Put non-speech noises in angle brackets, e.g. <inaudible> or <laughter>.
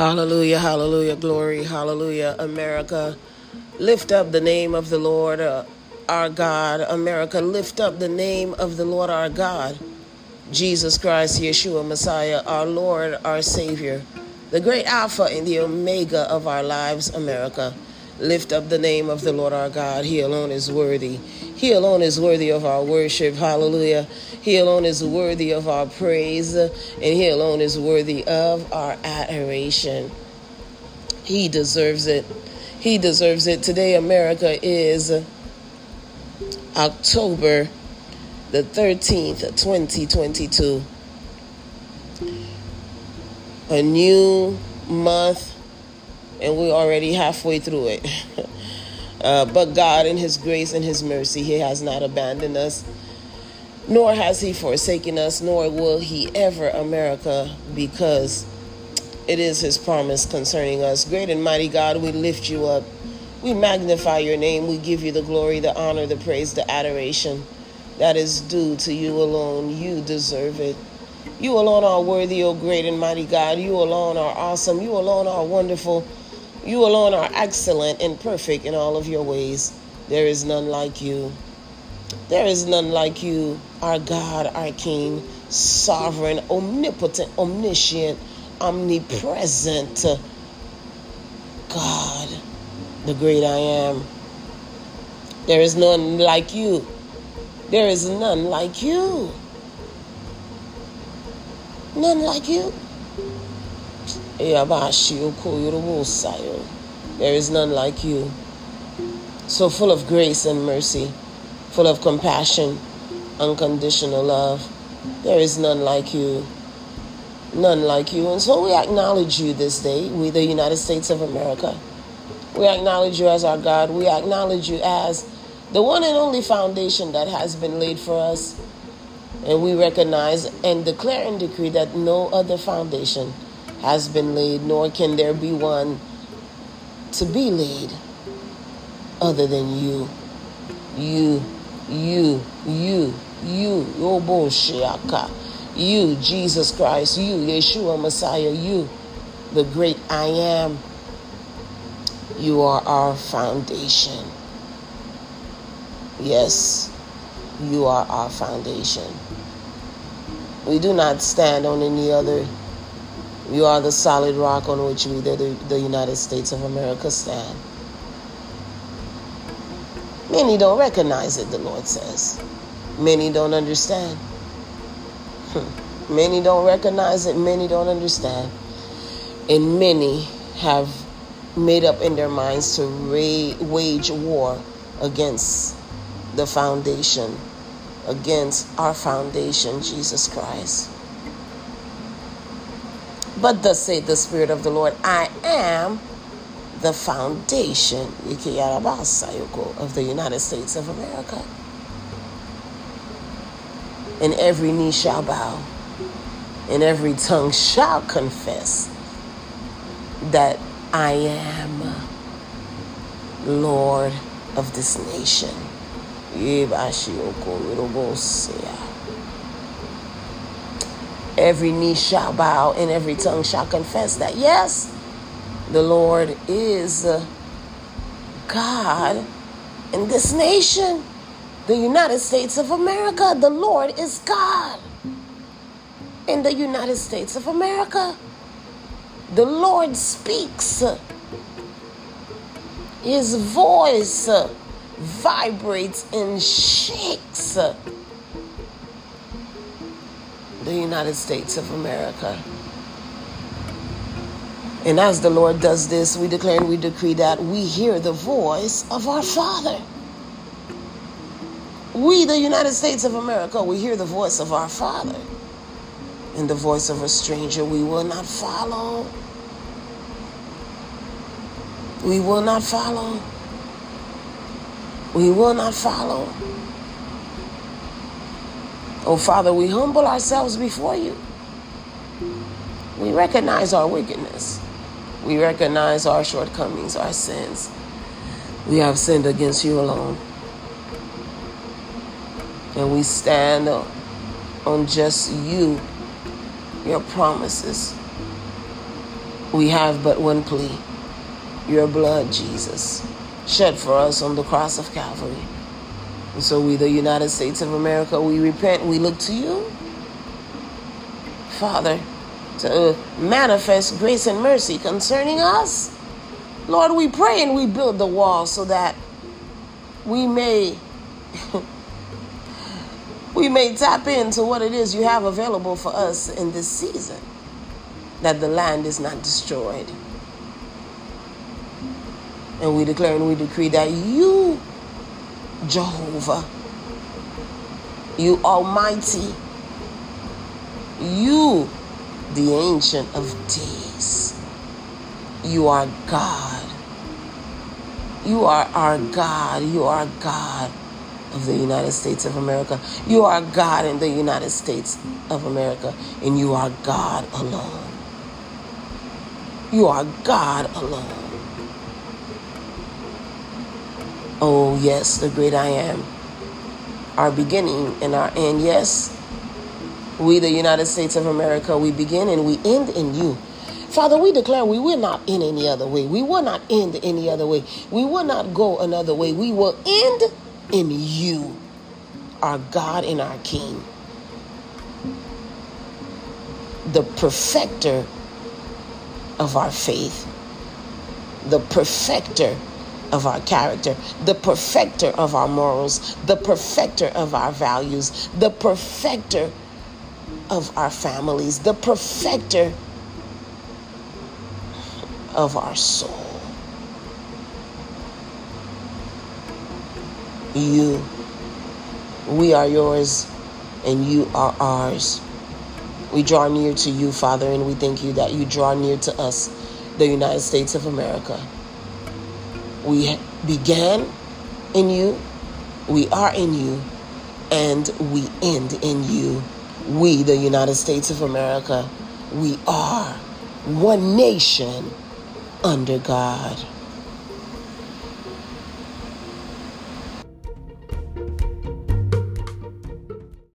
Hallelujah, hallelujah, glory, hallelujah, America. Lift up the name of the Lord uh, our God. America, lift up the name of the Lord our God. Jesus Christ, Yeshua, Messiah, our Lord, our Savior, the great Alpha and the Omega of our lives, America. Lift up the name of the Lord our God. He alone is worthy. He alone is worthy of our worship. Hallelujah. He alone is worthy of our praise. And He alone is worthy of our adoration. He deserves it. He deserves it. Today, America is October the 13th, 2022. A new month, and we're already halfway through it. <laughs> uh, but God, in His grace and His mercy, He has not abandoned us, nor has He forsaken us, nor will He ever, America, because it is His promise concerning us. Great and mighty God, we lift you up. We magnify your name. We give you the glory, the honor, the praise, the adoration that is due to you alone. You deserve it. You alone are worthy, O great and mighty God. You alone are awesome. You alone are wonderful. You alone are excellent and perfect in all of your ways. There is none like you. There is none like you, our God, our King, sovereign, omnipotent, omniscient, omnipresent God, the great I am. There is none like you. There is none like you. None like you. There is none like you. So full of grace and mercy, full of compassion, unconditional love. There is none like you. None like you. And so we acknowledge you this day, we, the United States of America. We acknowledge you as our God. We acknowledge you as the one and only foundation that has been laid for us. And we recognize and declare and decree that no other foundation has been laid, nor can there be one to be laid other than you. You, you, you, you, Yoboshiaka. You, Jesus Christ. You, Yeshua Messiah. You, the great I am. You are our foundation. Yes, you are our foundation. We do not stand on any other. You are the solid rock on which we, the, the United States of America, stand. Many don't recognize it, the Lord says. Many don't understand. Hmm. Many don't recognize it, many don't understand. And many have made up in their minds to ra- wage war against the foundation, against our foundation, Jesus Christ. But thus saith the Spirit of the Lord, I am the foundation of the United States of America. And every knee shall bow, and every tongue shall confess that I am Lord of this nation. Every knee shall bow and every tongue shall confess that, yes, the Lord is uh, God in this nation, the United States of America. The Lord is God in the United States of America. The Lord speaks. His voice vibrates and shakes the United States of America. And as the Lord does this, we declare and we decree that we hear the voice of our Father. We, the United States of America, we hear the voice of our Father. And the voice of a stranger we will not follow. We will not follow. We will not follow. Oh, Father, we humble ourselves before you. We recognize our wickedness. We recognize our shortcomings, our sins. We have sinned against you alone. And we stand on just you, your promises, We have but one plea your blood, Jesus, shed for us on the cross of Calvary. And so we, the United States of America, we repent, we look to you, Father, to uh, manifest grace and mercy concerning us. Lord, we pray and we build the wall so that we may <laughs> we may tap into what it is you have available for us in this season that the land is not destroyed. And we declare and we decree that you, Jehovah, you Almighty, you, the Ancient of Days, you are God. You are our God. You are God of the United States of America. You are God in the United States of America, and you are God alone. You are God alone. Oh, yes, the great I am. Our beginning and our end, yes. We, the United States of America, we begin and we end in you. Father, we declare we will not end any other way. We will not end any other way. We will not go another way. We will end in you, our God and our King. The perfecter of our faith, the perfecter of our character, the perfecter of our morals, the perfecter of our values, the perfecter of our families, the perfecter of our soul. You, we are yours, and you are ours. We draw near to you, Father, and we thank you that you draw near to us, the United States of America. We began in you, we are in you, and we end in you. We, the United States of America, we are one nation under God.